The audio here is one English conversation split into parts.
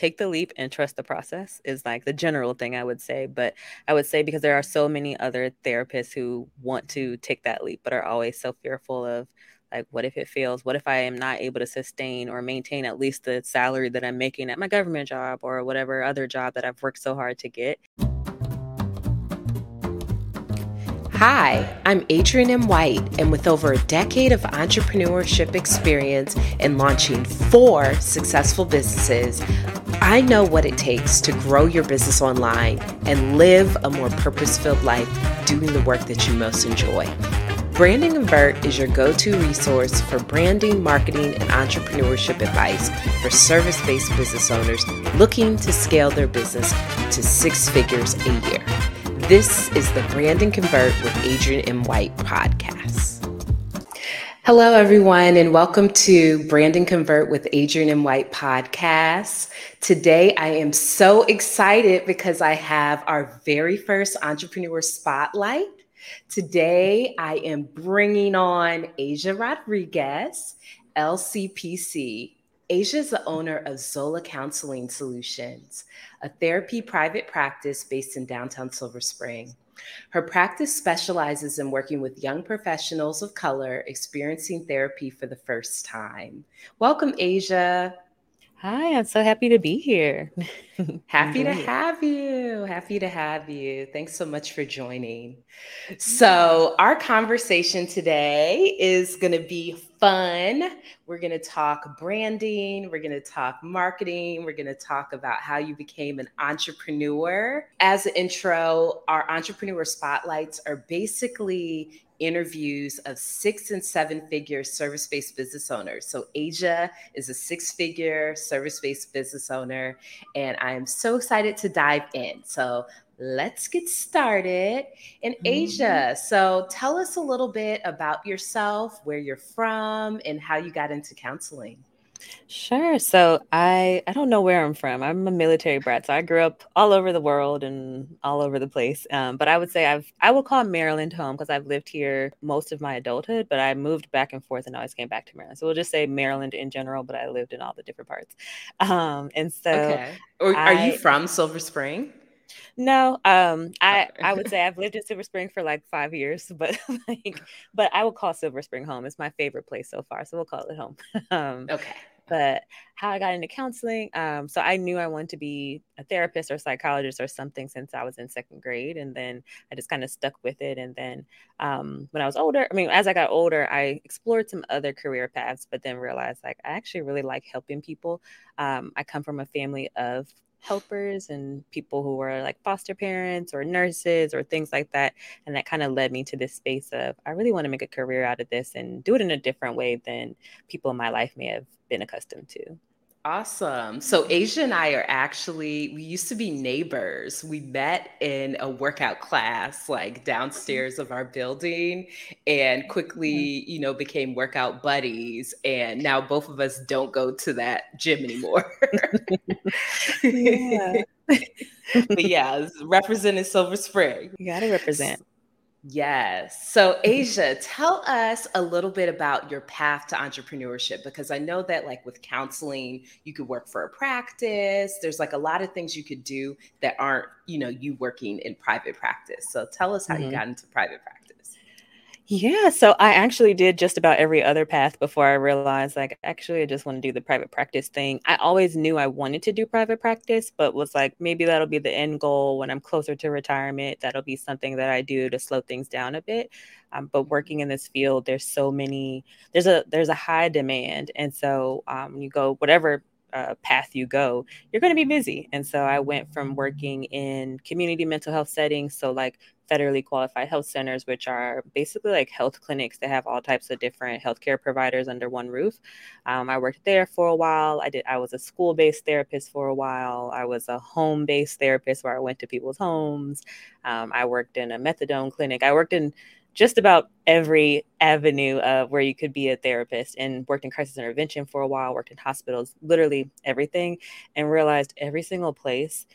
take the leap and trust the process is like the general thing I would say. But I would say because there are so many other therapists who want to take that leap, but are always so fearful of like, what if it fails? What if I am not able to sustain or maintain at least the salary that I'm making at my government job or whatever other job that I've worked so hard to get? Hi, I'm Adrienne M. White, and with over a decade of entrepreneurship experience in launching four successful businesses, I know what it takes to grow your business online and live a more purpose filled life doing the work that you most enjoy. Brand and Convert is your go to resource for branding, marketing, and entrepreneurship advice for service based business owners looking to scale their business to six figures a year. This is the Brand and Convert with Adrian M. White podcast. Hello, everyone, and welcome to Brand and Convert with Adrian M. White podcast. Today, I am so excited because I have our very first entrepreneur spotlight. Today, I am bringing on Asia Rodriguez, LCPC. Asia is the owner of Zola Counseling Solutions, a therapy private practice based in downtown Silver Spring. Her practice specializes in working with young professionals of color experiencing therapy for the first time. Welcome, Asia. Hi, I'm so happy to be here. happy to have you. Happy to have you. Thanks so much for joining. So, our conversation today is going to be fun. We're going to talk branding, we're going to talk marketing, we're going to talk about how you became an entrepreneur. As an intro, our entrepreneur spotlights are basically interviews of six and seven figure service based business owners. So, Asia is a six figure service based business owner, and I am so excited to dive in. So, let's get started. In mm-hmm. Asia, so tell us a little bit about yourself, where you're from, and how you got into counseling. Sure. So I I don't know where I'm from. I'm a military brat, so I grew up all over the world and all over the place. Um, but I would say I've I will call Maryland home because I've lived here most of my adulthood. But I moved back and forth and always came back to Maryland. So we'll just say Maryland in general. But I lived in all the different parts. Um, and so, okay. Or, are I, you from Silver Spring? No, um, I I would say I've lived in Silver Spring for like five years, but like, but I will call Silver Spring home. It's my favorite place so far, so we'll call it home. um, okay but how I got into counseling. Um, so I knew I wanted to be a therapist or psychologist or something since I was in second grade. And then I just kind of stuck with it. And then um, when I was older, I mean, as I got older, I explored some other career paths, but then realized like I actually really like helping people. Um, I come from a family of helpers and people who were like foster parents or nurses or things like that. And that kind of led me to this space of I really want to make a career out of this and do it in a different way than people in my life may have been accustomed to. Awesome. So Asia and I are actually, we used to be neighbors. We met in a workout class, like downstairs of our building, and quickly, you know, became workout buddies. And now both of us don't go to that gym anymore. yeah. but yeah, representing Silver Spring. You got to represent. Yes. So, Asia, tell us a little bit about your path to entrepreneurship because I know that, like, with counseling, you could work for a practice. There's like a lot of things you could do that aren't, you know, you working in private practice. So, tell us how mm-hmm. you got into private practice. Yeah, so I actually did just about every other path before I realized like actually I just want to do the private practice thing. I always knew I wanted to do private practice, but was like maybe that'll be the end goal when I'm closer to retirement. That'll be something that I do to slow things down a bit. Um, but working in this field, there's so many. There's a there's a high demand, and so um, you go whatever uh, path you go, you're going to be busy. And so I went from working in community mental health settings, so like federally qualified health centers, which are basically like health clinics that have all types of different healthcare providers under one roof. Um, I worked there for a while. I did. I was a school-based therapist for a while. I was a home-based therapist where I went to people's homes. Um, I worked in a methadone clinic. I worked in just about every avenue of where you could be a therapist and worked in crisis intervention for a while, worked in hospitals, literally everything, and realized every single place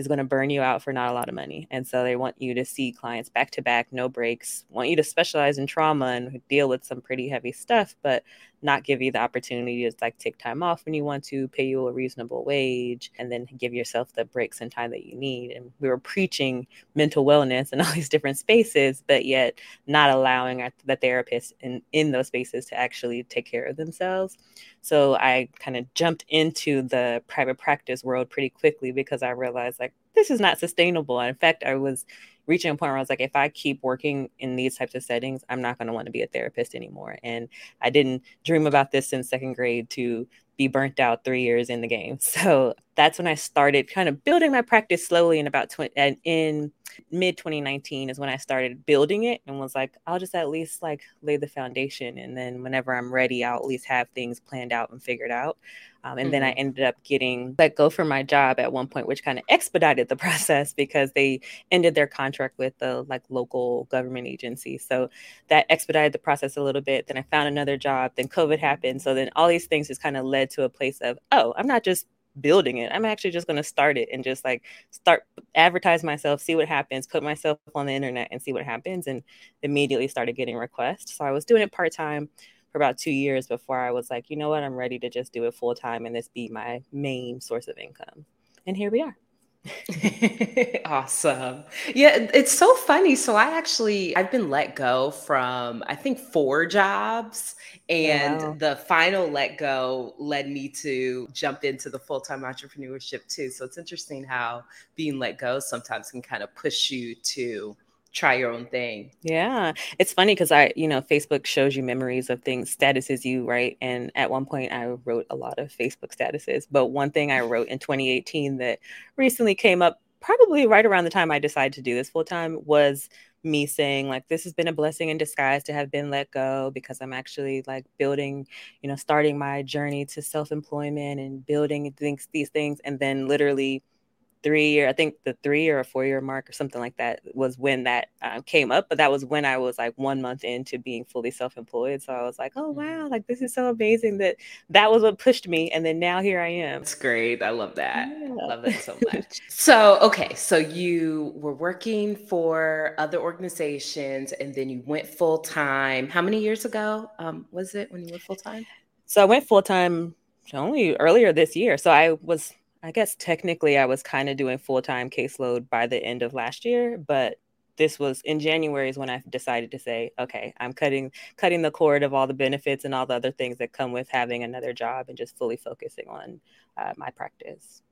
is going to burn you out for not a lot of money. And so they want you to see clients back to back, no breaks, want you to specialize in trauma and deal with some pretty heavy stuff, but not give you the opportunity to like take time off when you want to, pay you a reasonable wage, and then give yourself the breaks and time that you need. And we were preaching mental wellness in all these different spaces, but yet not allowing the therapists in, in those spaces to actually take care of themselves. So I kind of jumped into the private practice world pretty quickly because I realized like this is not sustainable. And In fact, I was reaching a point where I was like, if I keep working in these types of settings, I'm not going to want to be a therapist anymore. And I didn't dream about this in second grade to be burnt out three years in the game. So that's when I started kind of building my practice slowly in about 20 and in mid 2019 is when I started building it and was like, I'll just at least like lay the foundation. And then whenever I'm ready, I'll at least have things planned out and figured out. Um, and mm-hmm. then I mm-hmm. ended up getting let go from my job at one point, which kind of expedited the process because they ended their contract with the like local government agency. So that expedited the process a little bit. Then I found another job. Then COVID happened. So then all these things just kind of led to a place of, oh, I'm not just building it. I'm actually just going to start it and just like start advertise myself, see what happens, put myself on the internet and see what happens and immediately started getting requests. So I was doing it part-time for about 2 years before I was like, you know what, I'm ready to just do it full time and this be my main source of income. And here we are. awesome. Yeah, it's so funny. So I actually I've been let go from I think four jobs and wow. the final let go led me to jump into the full-time entrepreneurship too. So it's interesting how being let go sometimes can kind of push you to try your own thing. Yeah. It's funny because I, you know, Facebook shows you memories of things, statuses you write. And at one point I wrote a lot of Facebook statuses. But one thing I wrote in 2018 that recently came up, probably right around the time I decided to do this full time, was me saying like this has been a blessing in disguise to have been let go because I'm actually like building, you know, starting my journey to self-employment and building things these things and then literally three year, I think the three or a four year mark or something like that was when that uh, came up. But that was when I was like one month into being fully self employed. So I was like, oh, wow, like this is so amazing that that was what pushed me. And then now here I am. It's great. I love that. Yeah. I love that so much. so, okay. So you were working for other organizations and then you went full time. How many years ago um, was it when you went full time? So I went full time only earlier this year. So I was I guess technically I was kind of doing full time caseload by the end of last year, but this was in January is when I decided to say, okay, I'm cutting cutting the cord of all the benefits and all the other things that come with having another job and just fully focusing on uh, my practice.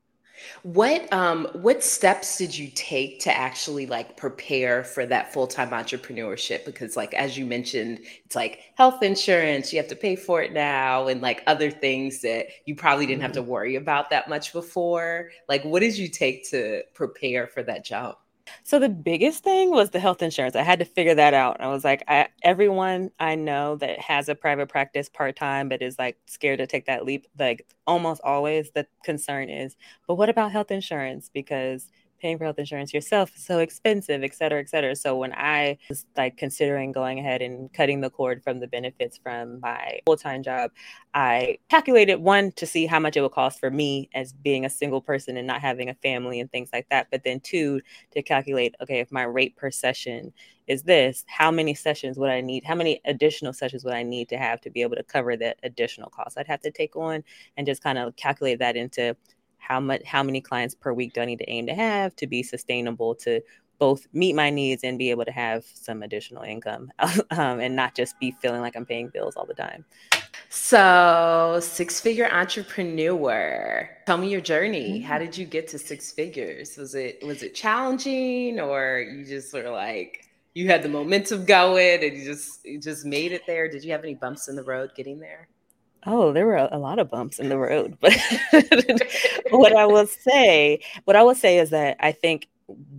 What um what steps did you take to actually like prepare for that full-time entrepreneurship? Because like as you mentioned it's like health insurance you have to pay for it now and like other things that you probably didn't have to mm-hmm. worry about that much before. Like what did you take to prepare for that job so the biggest thing was the health insurance. I had to figure that out. I was like, I, everyone I know that has a private practice part time, but is like scared to take that leap. Like almost always, the concern is, but what about health insurance? Because paying for health insurance yourself is so expensive, et cetera, et cetera. So when I was like considering going ahead and cutting the cord from the benefits from my full-time job, I calculated one to see how much it would cost for me as being a single person and not having a family and things like that. But then two, to calculate, okay, if my rate per session is this, how many sessions would I need? How many additional sessions would I need to have to be able to cover that additional cost I'd have to take on and just kind of calculate that into how much how many clients per week do I need to aim to have to be sustainable to both meet my needs and be able to have some additional income um, and not just be feeling like I'm paying bills all the time. So, six figure entrepreneur. Tell me your journey. How mm-hmm. did you get to six figures? Was it was it challenging or you just were like you had the momentum going and you just you just made it there? Did you have any bumps in the road getting there? Oh, there were a lot of bumps in the road. But what I will say, what I will say is that I think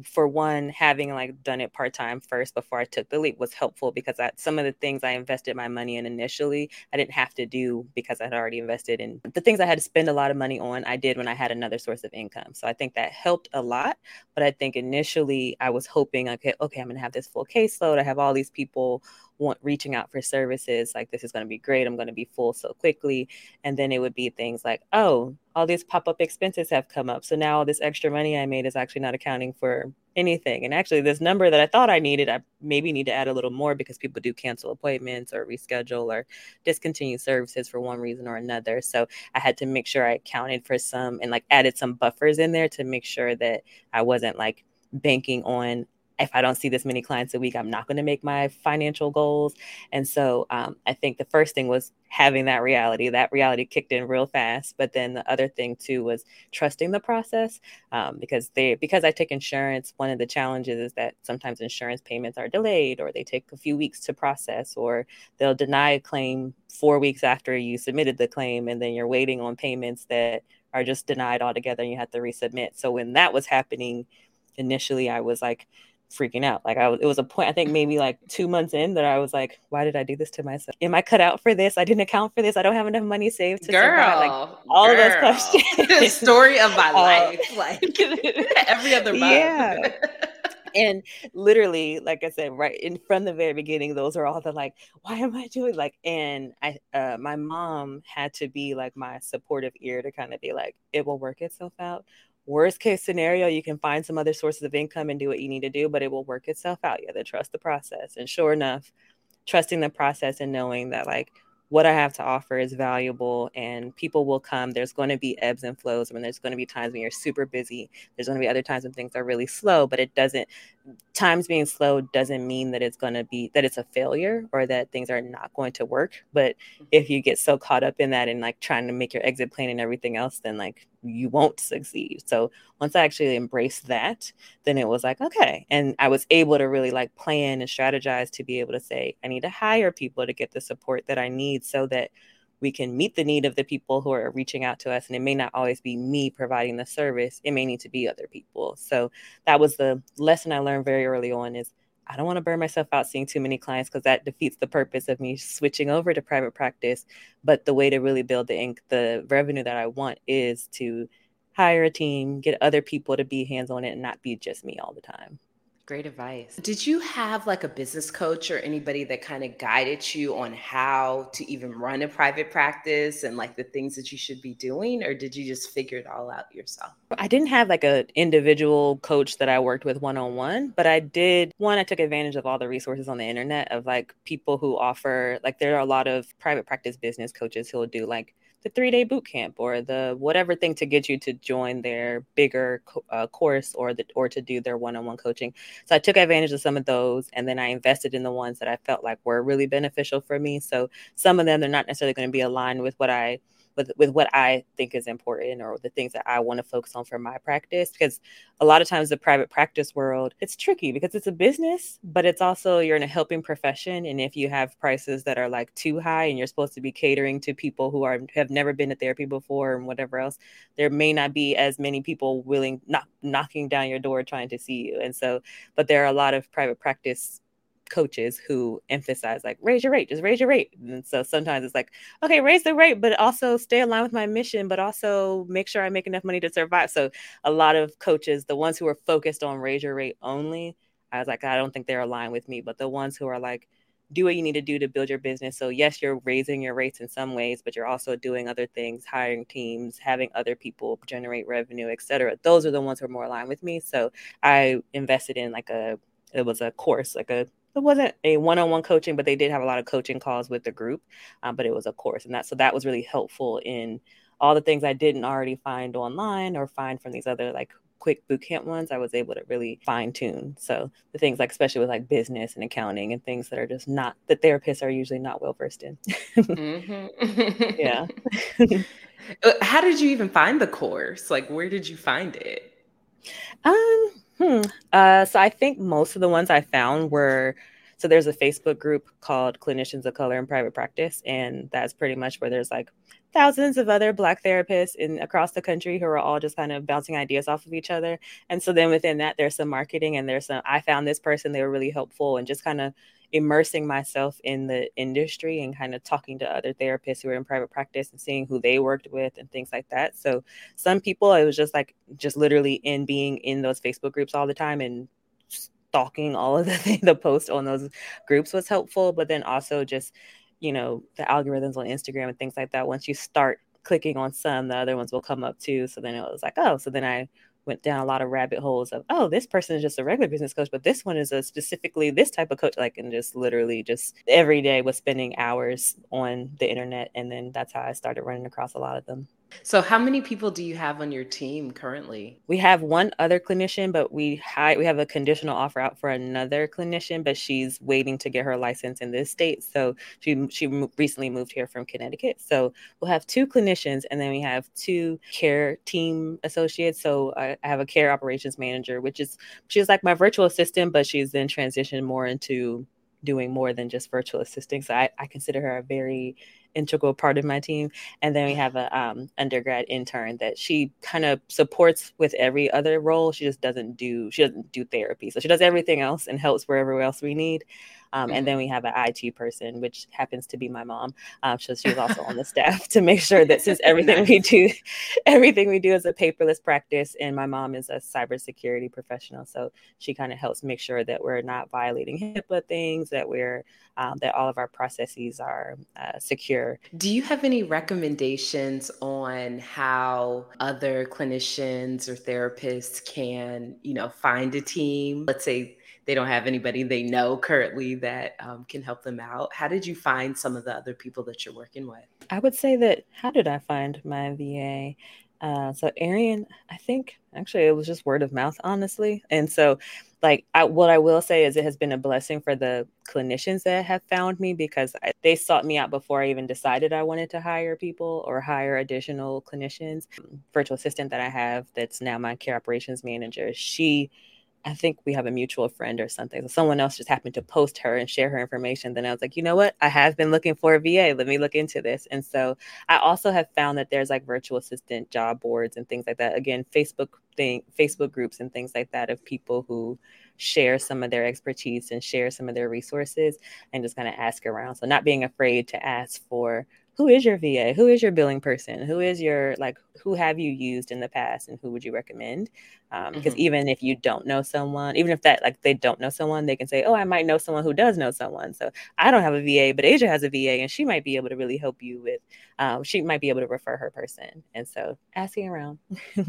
for one, having like done it part time first before I took the leap was helpful because that some of the things I invested my money in initially, I didn't have to do because I'd already invested in the things I had to spend a lot of money on. I did when I had another source of income. So I think that helped a lot. But I think initially I was hoping, okay, okay, I'm gonna have this full caseload. I have all these people want, reaching out for services like this is going to be great i'm going to be full so quickly and then it would be things like oh all these pop-up expenses have come up so now all this extra money i made is actually not accounting for anything and actually this number that i thought i needed i maybe need to add a little more because people do cancel appointments or reschedule or discontinue services for one reason or another so i had to make sure i accounted for some and like added some buffers in there to make sure that i wasn't like banking on if I don't see this many clients a week, I'm not going to make my financial goals. And so um, I think the first thing was having that reality. That reality kicked in real fast. But then the other thing too was trusting the process um, because they because I take insurance. One of the challenges is that sometimes insurance payments are delayed, or they take a few weeks to process, or they'll deny a claim four weeks after you submitted the claim, and then you're waiting on payments that are just denied altogether, and you have to resubmit. So when that was happening initially, I was like freaking out. Like I was, it was a point, I think maybe like two months in that I was like, why did I do this to myself? Am I cut out for this? I didn't account for this. I don't have enough money saved to girl, survive. Like all girl. of those questions. The story of my uh, life. Like every other month. Yeah. and literally, like I said, right in from the very beginning, those are all the like, why am I doing like? And I, uh, my mom had to be like my supportive ear to kind of be like, it will work itself out worst case scenario, you can find some other sources of income and do what you need to do, but it will work itself out. You have to trust the process. And sure enough, trusting the process and knowing that like what I have to offer is valuable and people will come. There's going to be ebbs and flows. I mean, there's going to be times when you're super busy. There's going to be other times when things are really slow, but it doesn't, times being slow doesn't mean that it's going to be, that it's a failure or that things are not going to work. But mm-hmm. if you get so caught up in that and like trying to make your exit plan and everything else, then like you won't succeed. So once I actually embraced that, then it was like, okay. And I was able to really like plan and strategize to be able to say, I need to hire people to get the support that I need so that we can meet the need of the people who are reaching out to us. And it may not always be me providing the service, it may need to be other people. So that was the lesson I learned very early on is I don't want to burn myself out seeing too many clients because that defeats the purpose of me switching over to private practice. But the way to really build the ink, the revenue that I want is to hire a team, get other people to be hands on it, and not be just me all the time. Great advice. Did you have like a business coach or anybody that kind of guided you on how to even run a private practice and like the things that you should be doing or did you just figure it all out yourself? I didn't have like an individual coach that I worked with one-on-one, but I did one I took advantage of all the resources on the internet of like people who offer like there are a lot of private practice business coaches who will do like the three day boot camp or the whatever thing to get you to join their bigger uh, course or the or to do their one on one coaching. So I took advantage of some of those, and then I invested in the ones that I felt like were really beneficial for me. So some of them they're not necessarily going to be aligned with what I with with what I think is important or the things that I want to focus on for my practice because a lot of times the private practice world it's tricky because it's a business but it's also you're in a helping profession and if you have prices that are like too high and you're supposed to be catering to people who are have never been to therapy before and whatever else there may not be as many people willing not knocking down your door trying to see you and so but there are a lot of private practice coaches who emphasize like raise your rate just raise your rate and so sometimes it's like okay raise the rate but also stay aligned with my mission but also make sure i make enough money to survive so a lot of coaches the ones who are focused on raise your rate only i was like i don't think they're aligned with me but the ones who are like do what you need to do to build your business. So yes, you're raising your rates in some ways, but you're also doing other things, hiring teams, having other people generate revenue, etc. Those are the ones who are more aligned with me. So I invested in like a it was a course, like a it wasn't a one-on-one coaching, but they did have a lot of coaching calls with the group. Um, but it was a course, and that so that was really helpful in all the things I didn't already find online or find from these other like quick bootcamp ones. I was able to really fine tune. So the things like especially with like business and accounting and things that are just not the therapists are usually not well versed in. mm-hmm. yeah. Uh, how did you even find the course? Like, where did you find it? Um, Hmm. Uh, so I think most of the ones I found were so there's a Facebook group called Clinicians of Color in Private Practice, and that's pretty much where there's like thousands of other Black therapists in across the country who are all just kind of bouncing ideas off of each other. And so then within that, there's some marketing, and there's some. I found this person; they were really helpful, and just kind of immersing myself in the industry and kind of talking to other therapists who are in private practice and seeing who they worked with and things like that. So some people it was just like just literally in being in those Facebook groups all the time and stalking all of the the posts on those groups was helpful, but then also just you know the algorithms on Instagram and things like that. Once you start clicking on some, the other ones will come up too. So then it was like, oh, so then I went down a lot of rabbit holes of oh this person is just a regular business coach but this one is a specifically this type of coach like and just literally just every day was spending hours on the internet and then that's how i started running across a lot of them so, how many people do you have on your team currently? We have one other clinician, but we hi- we have a conditional offer out for another clinician, but she's waiting to get her license in this state. So she she recently moved here from Connecticut. So we'll have two clinicians, and then we have two care team associates. So I, I have a care operations manager, which is she's like my virtual assistant, but she's then transitioned more into doing more than just virtual assisting. So I, I consider her a very integral part of my team. And then we have a um, undergrad intern that she kind of supports with every other role. She just doesn't do she doesn't do therapy, so she does everything else and helps wherever else we need. Um, mm-hmm. And then we have an IT person, which happens to be my mom. Um, so she's also on the staff to make sure that since everything we do, everything we do is a paperless practice, and my mom is a cybersecurity professional, so she kind of helps make sure that we're not violating HIPAA things, that we're um, that all of our processes are uh, secure. Do you have any recommendations on how other clinicians or therapists can, you know, find a team? Let's say they don't have anybody they know currently that um, can help them out. How did you find some of the other people that you're working with? I would say that how did I find my VA? Uh, so Arian, I think actually it was just word of mouth, honestly. And so, like, I, what I will say is it has been a blessing for the clinicians that have found me because I, they sought me out before I even decided I wanted to hire people or hire additional clinicians. Virtual assistant that I have, that's now my care operations manager, she I think we have a mutual friend or something. So someone else just happened to post her and share her information. Then I was like, you know what? I have been looking for a VA. Let me look into this. And so I also have found that there's like virtual assistant job boards and things like that. Again, Facebook thing, Facebook groups and things like that of people who share some of their expertise and share some of their resources and just kind of ask around. So not being afraid to ask for who is your VA? Who is your billing person? Who is your like who have you used in the past and who would you recommend? Because um, mm-hmm. even if you don't know someone, even if that like they don't know someone, they can say, "Oh, I might know someone who does know someone." So I don't have a VA, but Asia has a VA, and she might be able to really help you with. Um, she might be able to refer her person, and so asking around.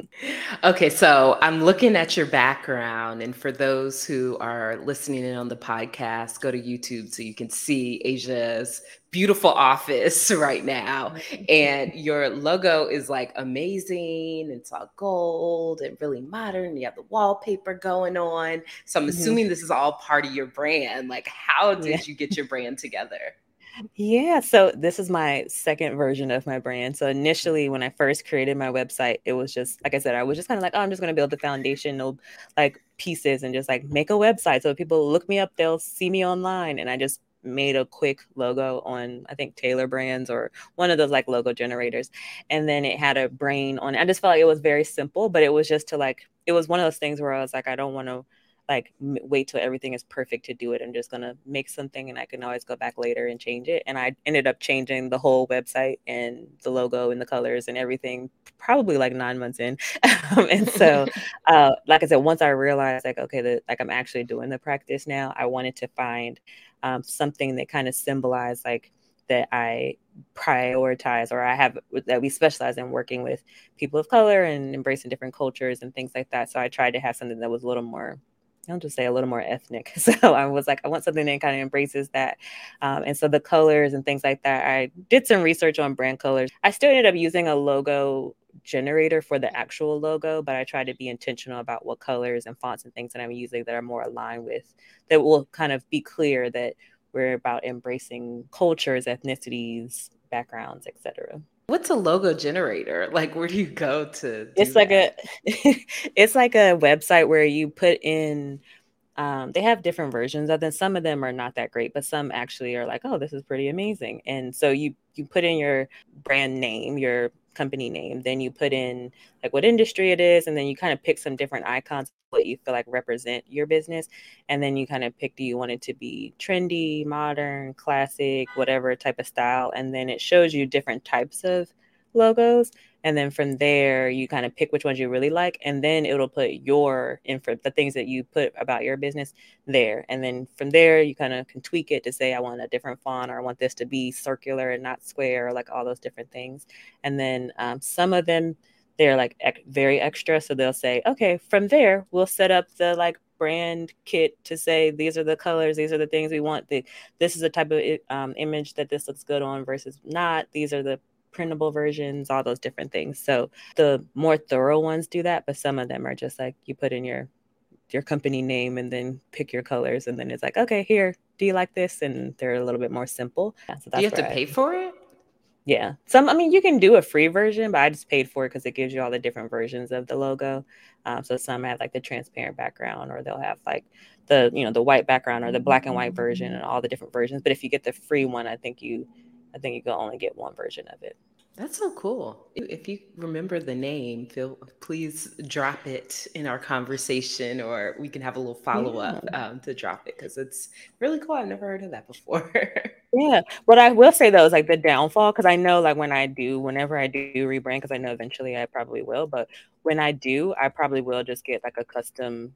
okay, so I'm looking at your background, and for those who are listening in on the podcast, go to YouTube so you can see Asia's beautiful office right now, and your logo is like amazing. It's all gold and really modern. You have the wallpaper going on. So I'm mm-hmm. assuming this is all part of your brand. Like, how did yeah. you get your brand together? Yeah, so this is my second version of my brand. So initially, when I first created my website, it was just like I said, I was just kind of like, oh, I'm just going to build the foundational like pieces and just like make a website. So people look me up, they'll see me online, and I just made a quick logo on I think Tailor Brands or one of those like logo generators, and then it had a brain on it. I just felt like it was very simple, but it was just to like it was one of those things where I was like, I don't want to like m- wait till everything is perfect to do it. I'm just gonna make something, and I can always go back later and change it. And I ended up changing the whole website and the logo and the colors and everything probably like nine months in. um, and so, uh, like I said, once I realized like okay, that like I'm actually doing the practice now, I wanted to find um, something that kind of symbolized like that I prioritize or I have that we specialize in working with people of color and embracing different cultures and things like that. So I tried to have something that was a little more, I'll just say a little more ethnic. So I was like, I want something that kind of embraces that. Um, and so the colors and things like that, I did some research on brand colors. I still ended up using a logo generator for the actual logo, but I try to be intentional about what colors and fonts and things that I'm using that are more aligned with that will kind of be clear that we're about embracing cultures, ethnicities, backgrounds, etc. What's a logo generator? Like where do you go to It's like that? a it's like a website where you put in um, they have different versions of them. Some of them are not that great, but some actually are like, oh, this is pretty amazing. And so you you put in your brand name, your company name. Then you put in like what industry it is, and then you kind of pick some different icons what you feel like represent your business. And then you kind of pick do you want it to be trendy, modern, classic, whatever type of style. And then it shows you different types of logos and then from there you kind of pick which ones you really like and then it'll put your info the things that you put about your business there. And then from there you kind of can tweak it to say i want a different font or i want this to be circular and not square or like all those different things. And then um, some of them they're like ec- very extra so they'll say okay from there we'll set up the like brand kit to say these are the colors these are the things we want the this is the type of um, image that this looks good on versus not these are the printable versions, all those different things. So the more thorough ones do that, but some of them are just like you put in your your company name and then pick your colors and then it's like, okay, here, do you like this? And they're a little bit more simple. So do you have to I, pay for it? Yeah. Some, I mean, you can do a free version, but I just paid for it because it gives you all the different versions of the logo. Um, so some have like the transparent background or they'll have like the, you know, the white background or the black and white version and all the different versions. But if you get the free one, I think you, I think you can only get one version of it. That's so cool. If you remember the name, feel please drop it in our conversation, or we can have a little follow up yeah. um, to drop it because it's really cool. I've never heard of that before. yeah. What I will say though is like the downfall because I know like when I do, whenever I do rebrand, because I know eventually I probably will, but when I do, I probably will just get like a custom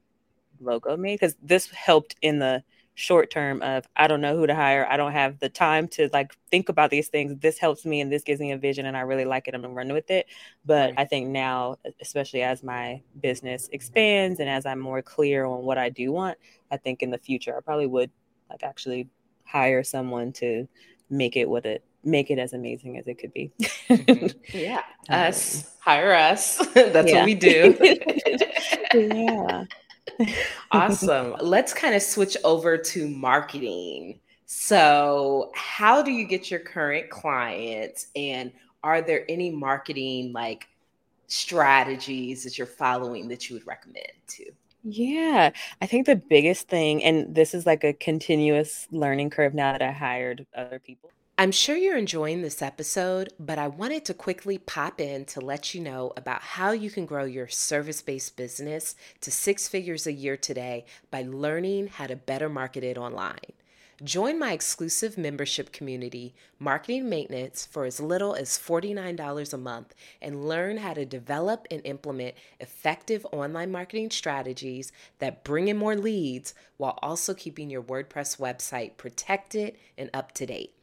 logo made because this helped in the short term of I don't know who to hire. I don't have the time to like think about these things. This helps me and this gives me a vision and I really like it. I'm gonna run with it. But right. I think now, especially as my business expands and as I'm more clear on what I do want, I think in the future I probably would like actually hire someone to make it what it make it as amazing as it could be. mm-hmm. Yeah. Um, us hire us. That's what we do. yeah awesome. Let's kind of switch over to marketing. So, how do you get your current clients and are there any marketing like strategies that you're following that you would recommend to? Yeah, I think the biggest thing, and this is like a continuous learning curve now that I hired other people, I'm sure you're enjoying this episode, but I wanted to quickly pop in to let you know about how you can grow your service based business to six figures a year today by learning how to better market it online. Join my exclusive membership community, Marketing Maintenance, for as little as $49 a month and learn how to develop and implement effective online marketing strategies that bring in more leads while also keeping your WordPress website protected and up to date.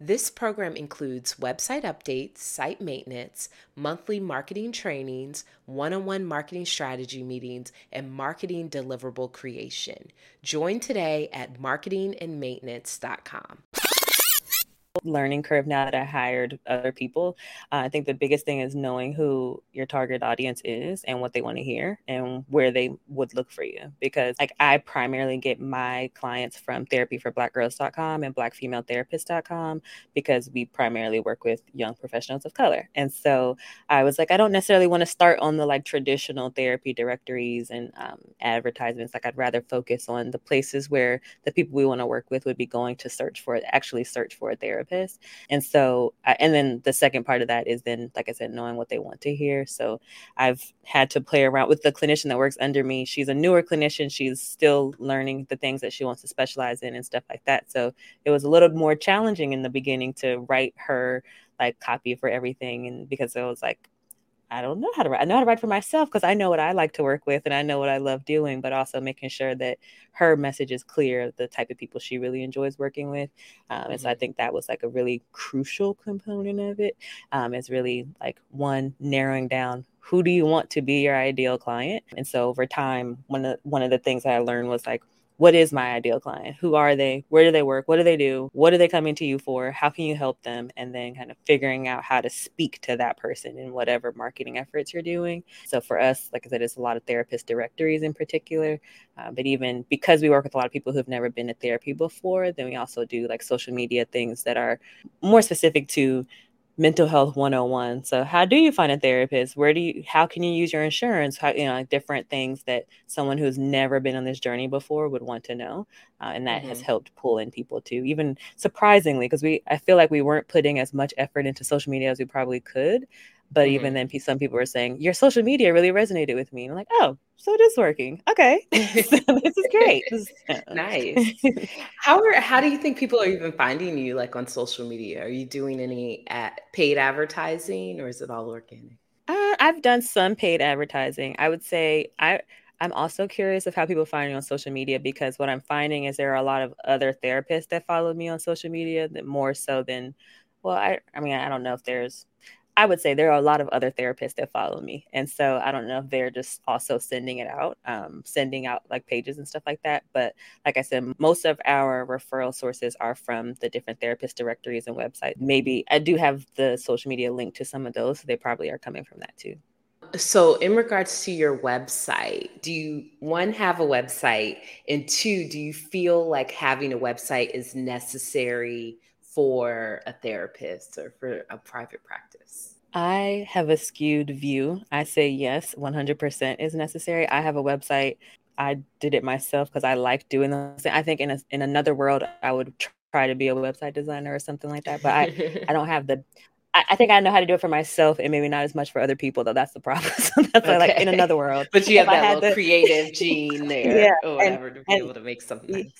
This program includes website updates, site maintenance, monthly marketing trainings, one on one marketing strategy meetings, and marketing deliverable creation. Join today at marketingandmaintenance.com learning curve now that I hired other people. Uh, I think the biggest thing is knowing who your target audience is and what they want to hear and where they would look for you. Because like I primarily get my clients from therapyforblackgirls.com and blackfemaletherapist.com because we primarily work with young professionals of color. And so I was like, I don't necessarily want to start on the like traditional therapy directories and um, advertisements. Like I'd rather focus on the places where the people we want to work with would be going to search for actually search for a therapist therapist. And so, and then the second part of that is then, like I said, knowing what they want to hear. So I've had to play around with the clinician that works under me. She's a newer clinician. She's still learning the things that she wants to specialize in and stuff like that. So it was a little more challenging in the beginning to write her like copy for everything. And because it was like, I don't know how to write. I know how to write for myself because I know what I like to work with and I know what I love doing, but also making sure that her message is clear, the type of people she really enjoys working with. Um, mm-hmm. And so I mm-hmm. think that was like a really crucial component of it. Um, it's really like one narrowing down who do you want to be your ideal client. And so over time, one of one of the things that I learned was like what is my ideal client? Who are they? Where do they work? What do they do? What are they coming to you for? How can you help them? And then kind of figuring out how to speak to that person in whatever marketing efforts you're doing. So for us, like I said, it's a lot of therapist directories in particular. Uh, but even because we work with a lot of people who've never been to therapy before, then we also do like social media things that are more specific to mental health 101 so how do you find a therapist? Where do you how can you use your insurance? How you know like different things that someone who's never been on this journey before would want to know uh, and that mm-hmm. has helped pull in people too even surprisingly because we i feel like we weren't putting as much effort into social media as we probably could But mm-hmm. even then, some people were saying your social media really resonated with me. And I'm like, oh, so it is working. Okay, so this is great. nice. How are how do you think people are even finding you like on social media? Are you doing any at paid advertising or is it all organic? Uh, I've done some paid advertising. I would say I I'm also curious of how people find me on social media because what I'm finding is there are a lot of other therapists that follow me on social media that more so than well, I I mean, I don't know if there's I would say there are a lot of other therapists that follow me. And so I don't know if they're just also sending it out, um, sending out like pages and stuff like that. But like I said, most of our referral sources are from the different therapist directories and websites. Maybe I do have the social media link to some of those. So they probably are coming from that too. So, in regards to your website, do you one have a website? And two, do you feel like having a website is necessary for a therapist or for a private practice? I have a skewed view. I say yes, 100% is necessary. I have a website. I did it myself because I like doing those. Things. I think in a, in another world, I would try to be a website designer or something like that. But I, I don't have the I, I, think I know how to do it for myself and maybe not as much for other people though. That's the problem. so that's okay. like in another world. But you have that little the... creative gene there yeah, or whatever and, to be and, able to make something.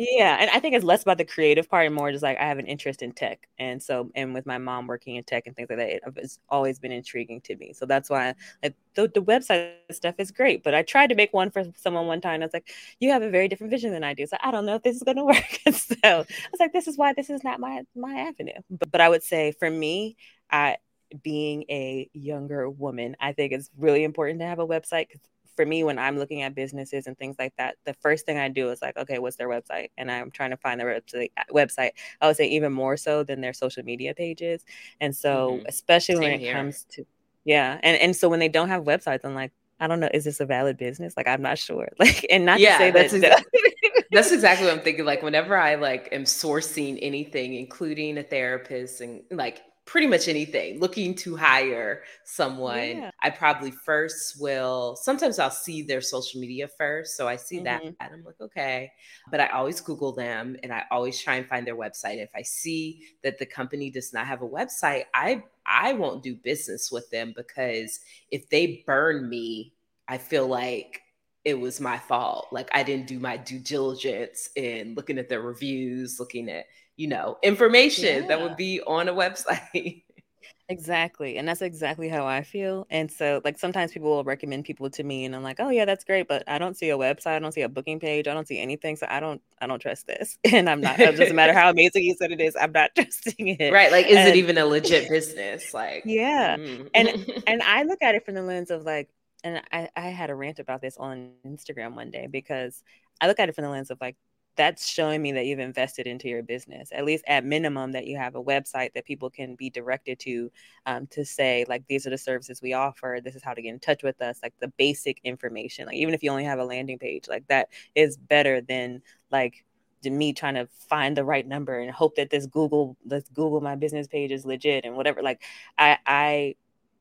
Yeah, and I think it's less about the creative part and more just like I have an interest in tech, and so and with my mom working in tech and things like that, it, it's always been intriguing to me. So that's why like the, the website stuff is great. But I tried to make one for someone one time. And I was like, "You have a very different vision than I do, so I don't know if this is going to work." so I was like, "This is why this is not my my avenue." But but I would say for me, I being a younger woman, I think it's really important to have a website because for me, when I'm looking at businesses and things like that, the first thing I do is like, okay, what's their website? And I'm trying to find their website. I would say even more so than their social media pages. And so, mm-hmm. especially Same when it here. comes to, yeah. And, and so when they don't have websites, I'm like, I don't know, is this a valid business? Like, I'm not sure. Like, and not yeah, to say that's that. Exactly, that's exactly what I'm thinking. Like, whenever I like am sourcing anything, including a therapist and like pretty much anything looking to hire someone yeah. i probably first will sometimes i'll see their social media first so i see mm-hmm. that and i'm like okay but i always google them and i always try and find their website if i see that the company does not have a website i i won't do business with them because if they burn me i feel like it was my fault like i didn't do my due diligence in looking at their reviews looking at you know, information yeah. that would be on a website. Exactly. And that's exactly how I feel. And so, like, sometimes people will recommend people to me, and I'm like, oh, yeah, that's great. But I don't see a website. I don't see a booking page. I don't see anything. So I don't, I don't trust this. And I'm not, it doesn't matter how amazing you said it is. I'm not trusting it. Right. Like, is and, it even a legit business? Like, yeah. Mm. And, and I look at it from the lens of like, and I, I had a rant about this on Instagram one day because I look at it from the lens of like, that's showing me that you've invested into your business at least at minimum that you have a website that people can be directed to um, to say like these are the services we offer. This is how to get in touch with us like the basic information like even if you only have a landing page like that is better than like me trying to find the right number and hope that this google let's google my business page is legit and whatever like i i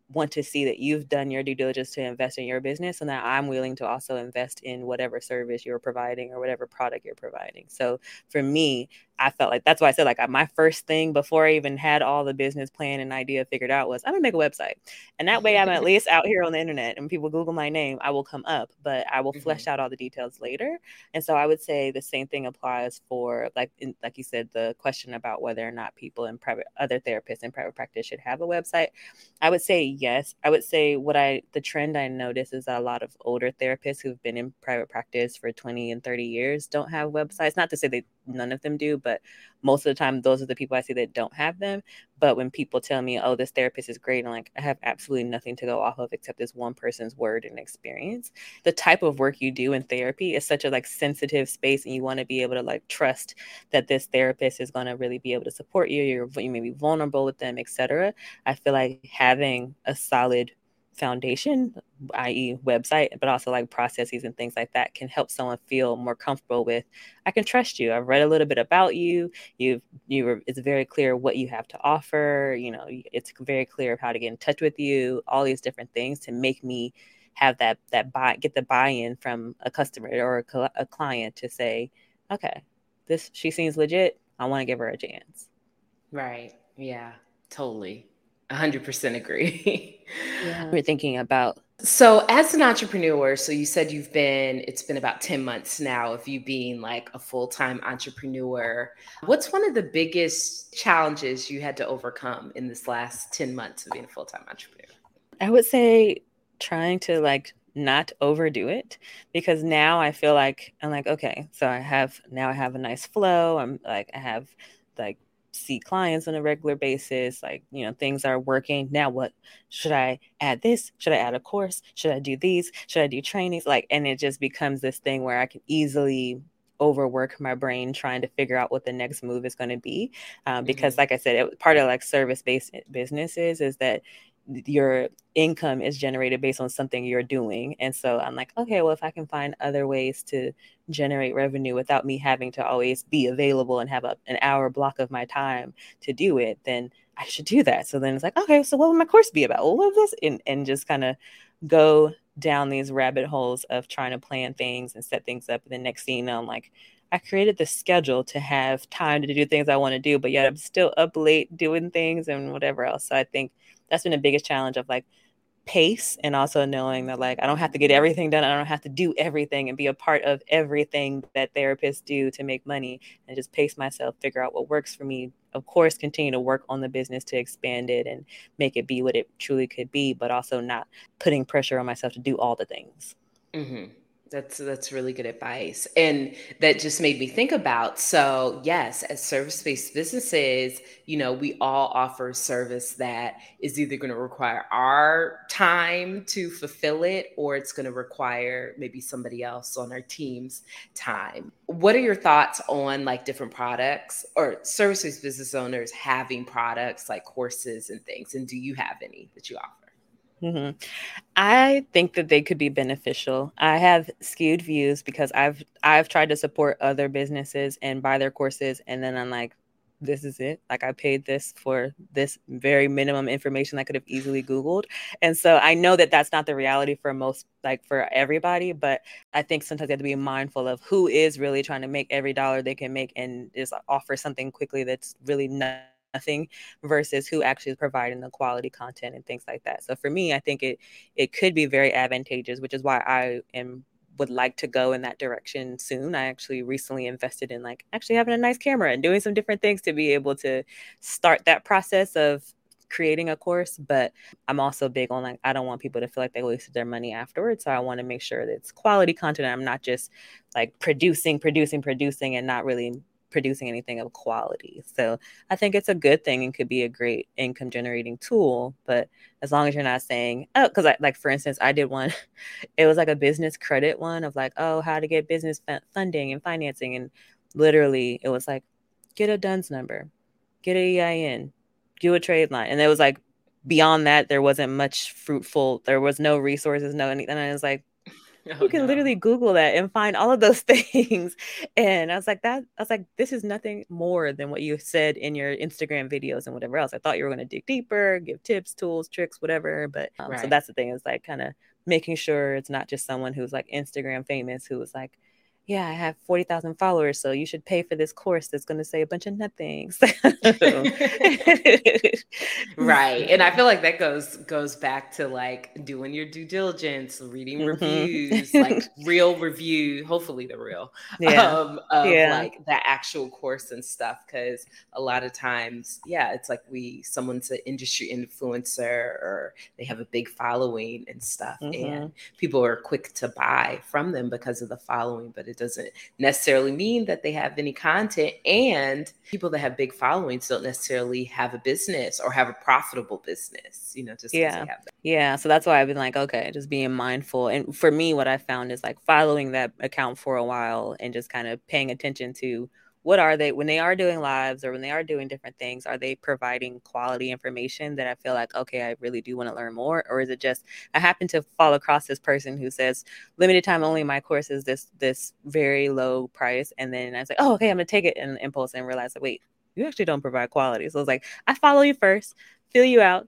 want to see that you've done your due diligence to invest in your business and that I'm willing to also invest in whatever service you're providing or whatever product you're providing. So for me, I felt like that's why I said like my first thing before I even had all the business plan and idea figured out was I'm gonna make a website, and that way I'm at least out here on the internet. And people Google my name, I will come up, but I will mm-hmm. flesh out all the details later. And so I would say the same thing applies for like in, like you said the question about whether or not people in private other therapists in private practice should have a website. I would say yes. I would say what I the trend I notice is that a lot of older therapists who've been in private practice for 20 and 30 years don't have websites. Not to say they none of them do, but most of the time those are the people I see that don't have them. But when people tell me, oh, this therapist is great, I'm like, I have absolutely nothing to go off of except this one person's word and experience. The type of work you do in therapy is such a like sensitive space, and you want to be able to like trust that this therapist is going to really be able to support you. You're you may be vulnerable with them, etc. I feel like having a solid foundation, i.e., website, but also like processes and things like that can help someone feel more comfortable with. I can trust you. I've read a little bit about you. You've you. Were, it's very clear what you have to offer. You know, it's very clear of how to get in touch with you. All these different things to make me have that that buy get the buy-in from a customer or a, a client to say, okay, this she seems legit. I want to give her a chance. Right. Yeah. Totally. 100% agree. yeah. We're thinking about so, as an entrepreneur, so you said you've been, it's been about 10 months now of you being like a full time entrepreneur. What's one of the biggest challenges you had to overcome in this last 10 months of being a full time entrepreneur? I would say trying to like not overdo it because now I feel like I'm like, okay, so I have now I have a nice flow. I'm like, I have like see clients on a regular basis like you know things are working. Now what? Should i add this? Should i add a course? Should i do these? Should i do trainings? Like and it just becomes this thing where i can easily overwork my brain trying to figure out what the next move is going to be um, because mm-hmm. like i said it, part of like service based businesses is that your income is generated based on something you're doing. And so I'm like, okay, well, if I can find other ways to generate revenue without me having to always be available and have a, an hour block of my time to do it, then I should do that. So then it's like, okay, so what would my course be about? Well, what this? And, and just kind of go down these rabbit holes of trying to plan things and set things up. And the next thing you know, I'm like, I created the schedule to have time to do things I want to do, but yet I'm still up late doing things and whatever else. So I think that's been the biggest challenge of like pace and also knowing that like I don't have to get everything done. I don't have to do everything and be a part of everything that therapists do to make money and just pace myself, figure out what works for me. Of course, continue to work on the business to expand it and make it be what it truly could be, but also not putting pressure on myself to do all the things. Mm-hmm. That's that's really good advice. And that just made me think about so yes, as service-based businesses, you know, we all offer service that is either going to require our time to fulfill it or it's going to require maybe somebody else on our team's time. What are your thoughts on like different products or service-based business owners having products like courses and things and do you have any that you offer? Mm-hmm. I think that they could be beneficial. I have skewed views because I've I've tried to support other businesses and buy their courses, and then I'm like, this is it. Like I paid this for this very minimum information I could have easily Googled, and so I know that that's not the reality for most, like for everybody. But I think sometimes you have to be mindful of who is really trying to make every dollar they can make and just offer something quickly that's really not nothing versus who actually is providing the quality content and things like that. So for me, I think it it could be very advantageous, which is why I am would like to go in that direction soon. I actually recently invested in like actually having a nice camera and doing some different things to be able to start that process of creating a course but i'm also big on like i don't want people to feel like they wasted their money afterwards so i want to make sure that it's quality content i'm not just like producing producing producing and not really producing anything of quality. So I think it's a good thing and could be a great income generating tool. But as long as you're not saying, oh, because I like for instance, I did one, it was like a business credit one of like, oh, how to get business funding and financing. And literally it was like, get a DUNS number, get a EIN, do a trade line. And it was like beyond that, there wasn't much fruitful, there was no resources, no anything. And I was like, Oh, you can no. literally Google that and find all of those things. And I was like, that I was like, this is nothing more than what you said in your Instagram videos and whatever else. I thought you were going to dig deeper, give tips, tools, tricks, whatever. But um, right. so that's the thing is like kind of making sure it's not just someone who's like Instagram famous who was like, yeah, I have 40,000 followers, so you should pay for this course that's going to say a bunch of nothings. right. And I feel like that goes goes back to like doing your due diligence, reading mm-hmm. reviews, like real review, hopefully the real yeah. Um, of yeah. like the actual course and stuff cuz a lot of times, yeah, it's like we someone's an industry influencer or they have a big following and stuff mm-hmm. and people are quick to buy from them because of the following, but it it doesn't necessarily mean that they have any content. And people that have big followings don't necessarily have a business or have a profitable business, you know, just yeah. Yeah. So that's why I've been like, okay, just being mindful. And for me, what I found is like following that account for a while and just kind of paying attention to what are they when they are doing lives or when they are doing different things are they providing quality information that i feel like okay i really do want to learn more? Or is it just i happen to fall across this person who says limited time only my course is this this very low price and then i was like oh okay i'm gonna take it in impulse and realize like wait you actually don't provide quality. So it's like i follow you first fill you out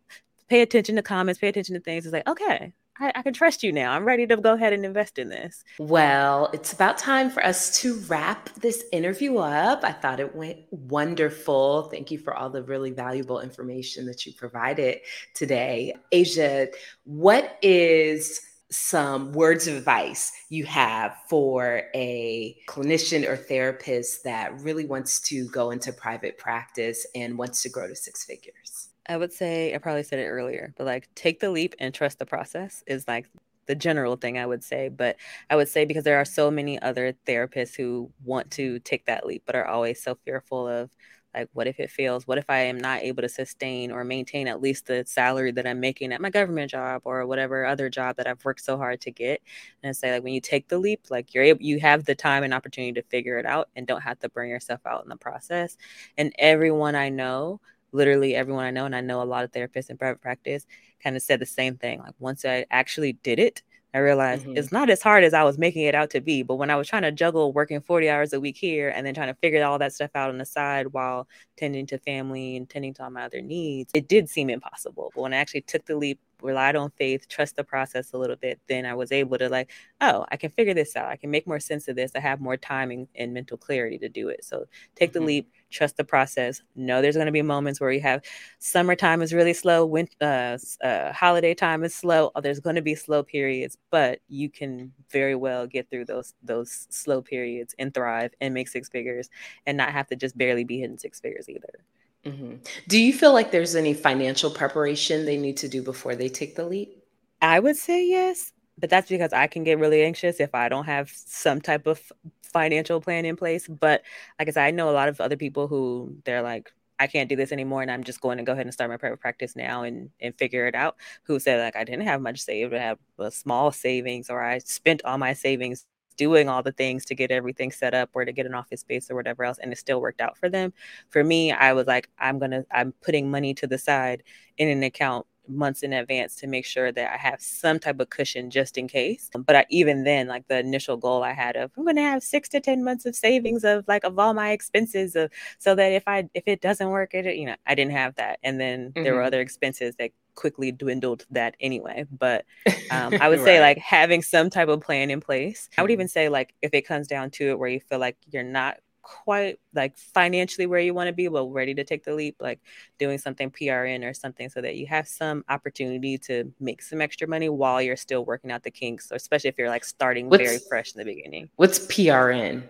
pay attention to comments pay attention to things it's like okay I, I, can trust you now. I'm ready to go ahead and invest in this. Well, it's about time for us to wrap this interview up. I thought it went wonderful. Thank you for all the really valuable information that you provided today. Asia, what is some words of advice you have for a clinician or therapist that really wants to go into private practice and wants to grow to six figures? I would say, I probably said it earlier, but like take the leap and trust the process is like the general thing I would say. But I would say because there are so many other therapists who want to take that leap, but are always so fearful of like what if it fails what if i am not able to sustain or maintain at least the salary that i'm making at my government job or whatever other job that i've worked so hard to get and say like when you take the leap like you're able you have the time and opportunity to figure it out and don't have to burn yourself out in the process and everyone i know literally everyone i know and i know a lot of therapists in private practice kind of said the same thing like once i actually did it I realized mm-hmm. it's not as hard as I was making it out to be. But when I was trying to juggle working 40 hours a week here and then trying to figure all that stuff out on the side while tending to family and tending to all my other needs, it did seem impossible. But when I actually took the leap, relied on faith, trust the process a little bit, then I was able to like, oh, I can figure this out. I can make more sense of this. I have more timing and mental clarity to do it. So take the mm-hmm. leap, trust the process. Know there's going to be moments where you have summertime is really slow, winter, uh, uh, holiday time is slow. Oh, there's going to be slow periods, but you can very well get through those those slow periods and thrive and make six figures and not have to just barely be hitting six figures either. Mm-hmm. Do you feel like there's any financial preparation they need to do before they take the leap? I would say yes, but that's because I can get really anxious if I don't have some type of financial plan in place. But like I said, I know a lot of other people who they're like, I can't do this anymore and I'm just going to go ahead and start my private practice now and, and figure it out. Who said like I didn't have much saved, I have a small savings or I spent all my savings doing all the things to get everything set up or to get an office space or whatever else and it still worked out for them for me i was like i'm gonna i'm putting money to the side in an account months in advance to make sure that I have some type of cushion just in case. But I, even then, like the initial goal I had of I'm going to have six to ten months of savings of like of all my expenses of so that if I if it doesn't work, it you know I didn't have that, and then mm-hmm. there were mm-hmm. other expenses that quickly dwindled that anyway. But um, I would right. say like having some type of plan in place. I would even say like if it comes down to it where you feel like you're not quite like financially where you want to be, but ready to take the leap, like doing something PRN or something so that you have some opportunity to make some extra money while you're still working out the kinks, or especially if you're like starting what's, very fresh in the beginning. What's PRN?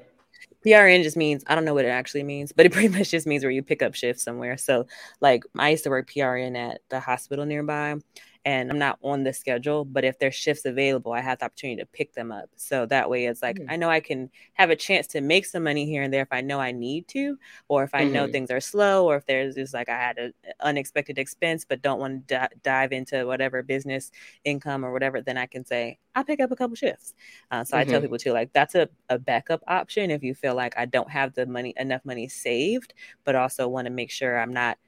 PRN just means I don't know what it actually means, but it pretty much just means where you pick up shifts somewhere. So like I used to work PRN at the hospital nearby and I'm not on the schedule, but if there's shifts available, I have the opportunity to pick them up. So that way it's like mm-hmm. I know I can have a chance to make some money here and there if I know I need to, or if I mm-hmm. know things are slow, or if there's just like I had an unexpected expense but don't want to d- dive into whatever business income or whatever, then I can say, I'll pick up a couple shifts. Uh, so mm-hmm. I tell mm-hmm. people too, like that's a, a backup option if you feel like I don't have the money enough money saved, but also want to make sure I'm not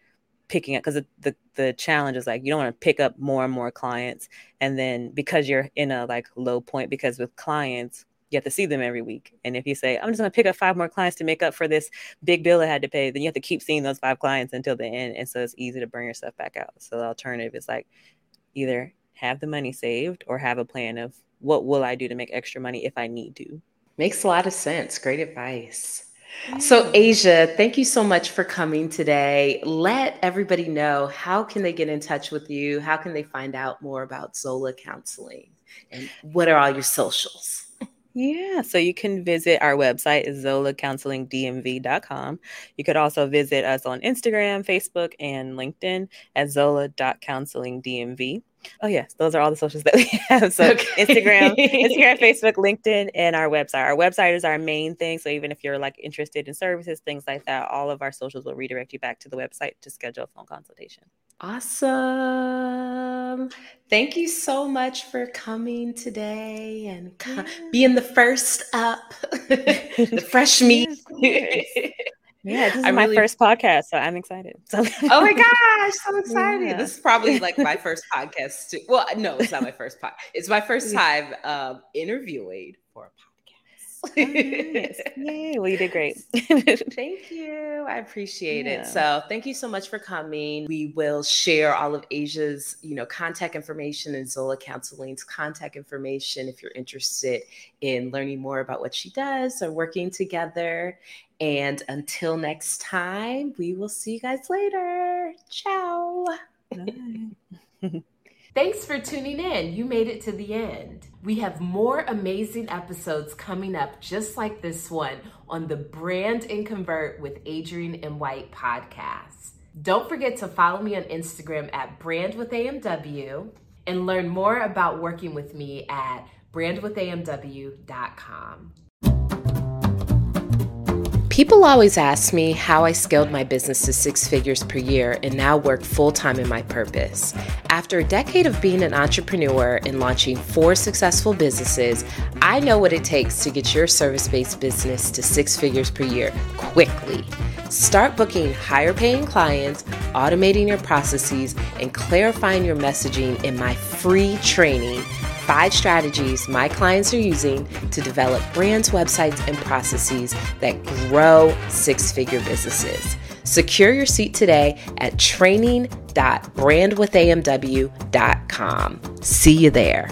picking up because the, the, the challenge is like you don't want to pick up more and more clients and then because you're in a like low point because with clients you have to see them every week. And if you say i'm just going to pick up five more clients to make up for this big bill i had to pay then you have to keep seeing those five clients until the end and so it's easy to burn yourself back out. So the alternative is like either have the money saved or have a plan of what will i do to make extra money if i need to. Makes a lot of sense. Great advice so Asia, thank you so much for coming today. Let everybody know how can they get in touch with you? How can they find out more about Zola Counseling? And what are all your socials? Yeah, so you can visit our website is zolacounselingdmv.com. You could also visit us on Instagram, Facebook, and LinkedIn at zola.counselingdmv. Oh yes, those are all the socials that we have. So okay. Instagram, Instagram, Facebook, LinkedIn, and our website. Our website is our main thing. So even if you're like interested in services, things like that, all of our socials will redirect you back to the website to schedule a phone consultation. Awesome. Thank you so much for coming today and yeah. being the first up, the fresh meat. Yeah, this is I'm my really... first podcast, so I'm excited. So. oh my gosh, so excited! Yeah. This is probably like my first podcast too. Well, no, it's not my first podcast. It's my first time um, interviewing for a podcast. Yay. Well, you did great. thank you. I appreciate yeah. it. So thank you so much for coming. We will share all of Asia's, you know, contact information and Zola Counseling's contact information if you're interested in learning more about what she does or working together. And until next time, we will see you guys later. Ciao. Thanks for tuning in. You made it to the end. We have more amazing episodes coming up just like this one on the Brand and Convert with Adrienne M. White podcast. Don't forget to follow me on Instagram at Brand with AMW and learn more about working with me at brandwithamw.com. People always ask me how I scaled my business to six figures per year and now work full time in my purpose. After a decade of being an entrepreneur and launching four successful businesses, I know what it takes to get your service based business to six figures per year quickly. Start booking higher paying clients, automating your processes, and clarifying your messaging in my free training five strategies my clients are using to develop brands, websites, and processes that grow six figure businesses. Secure your seat today at training.brandwithamw.com. See you there.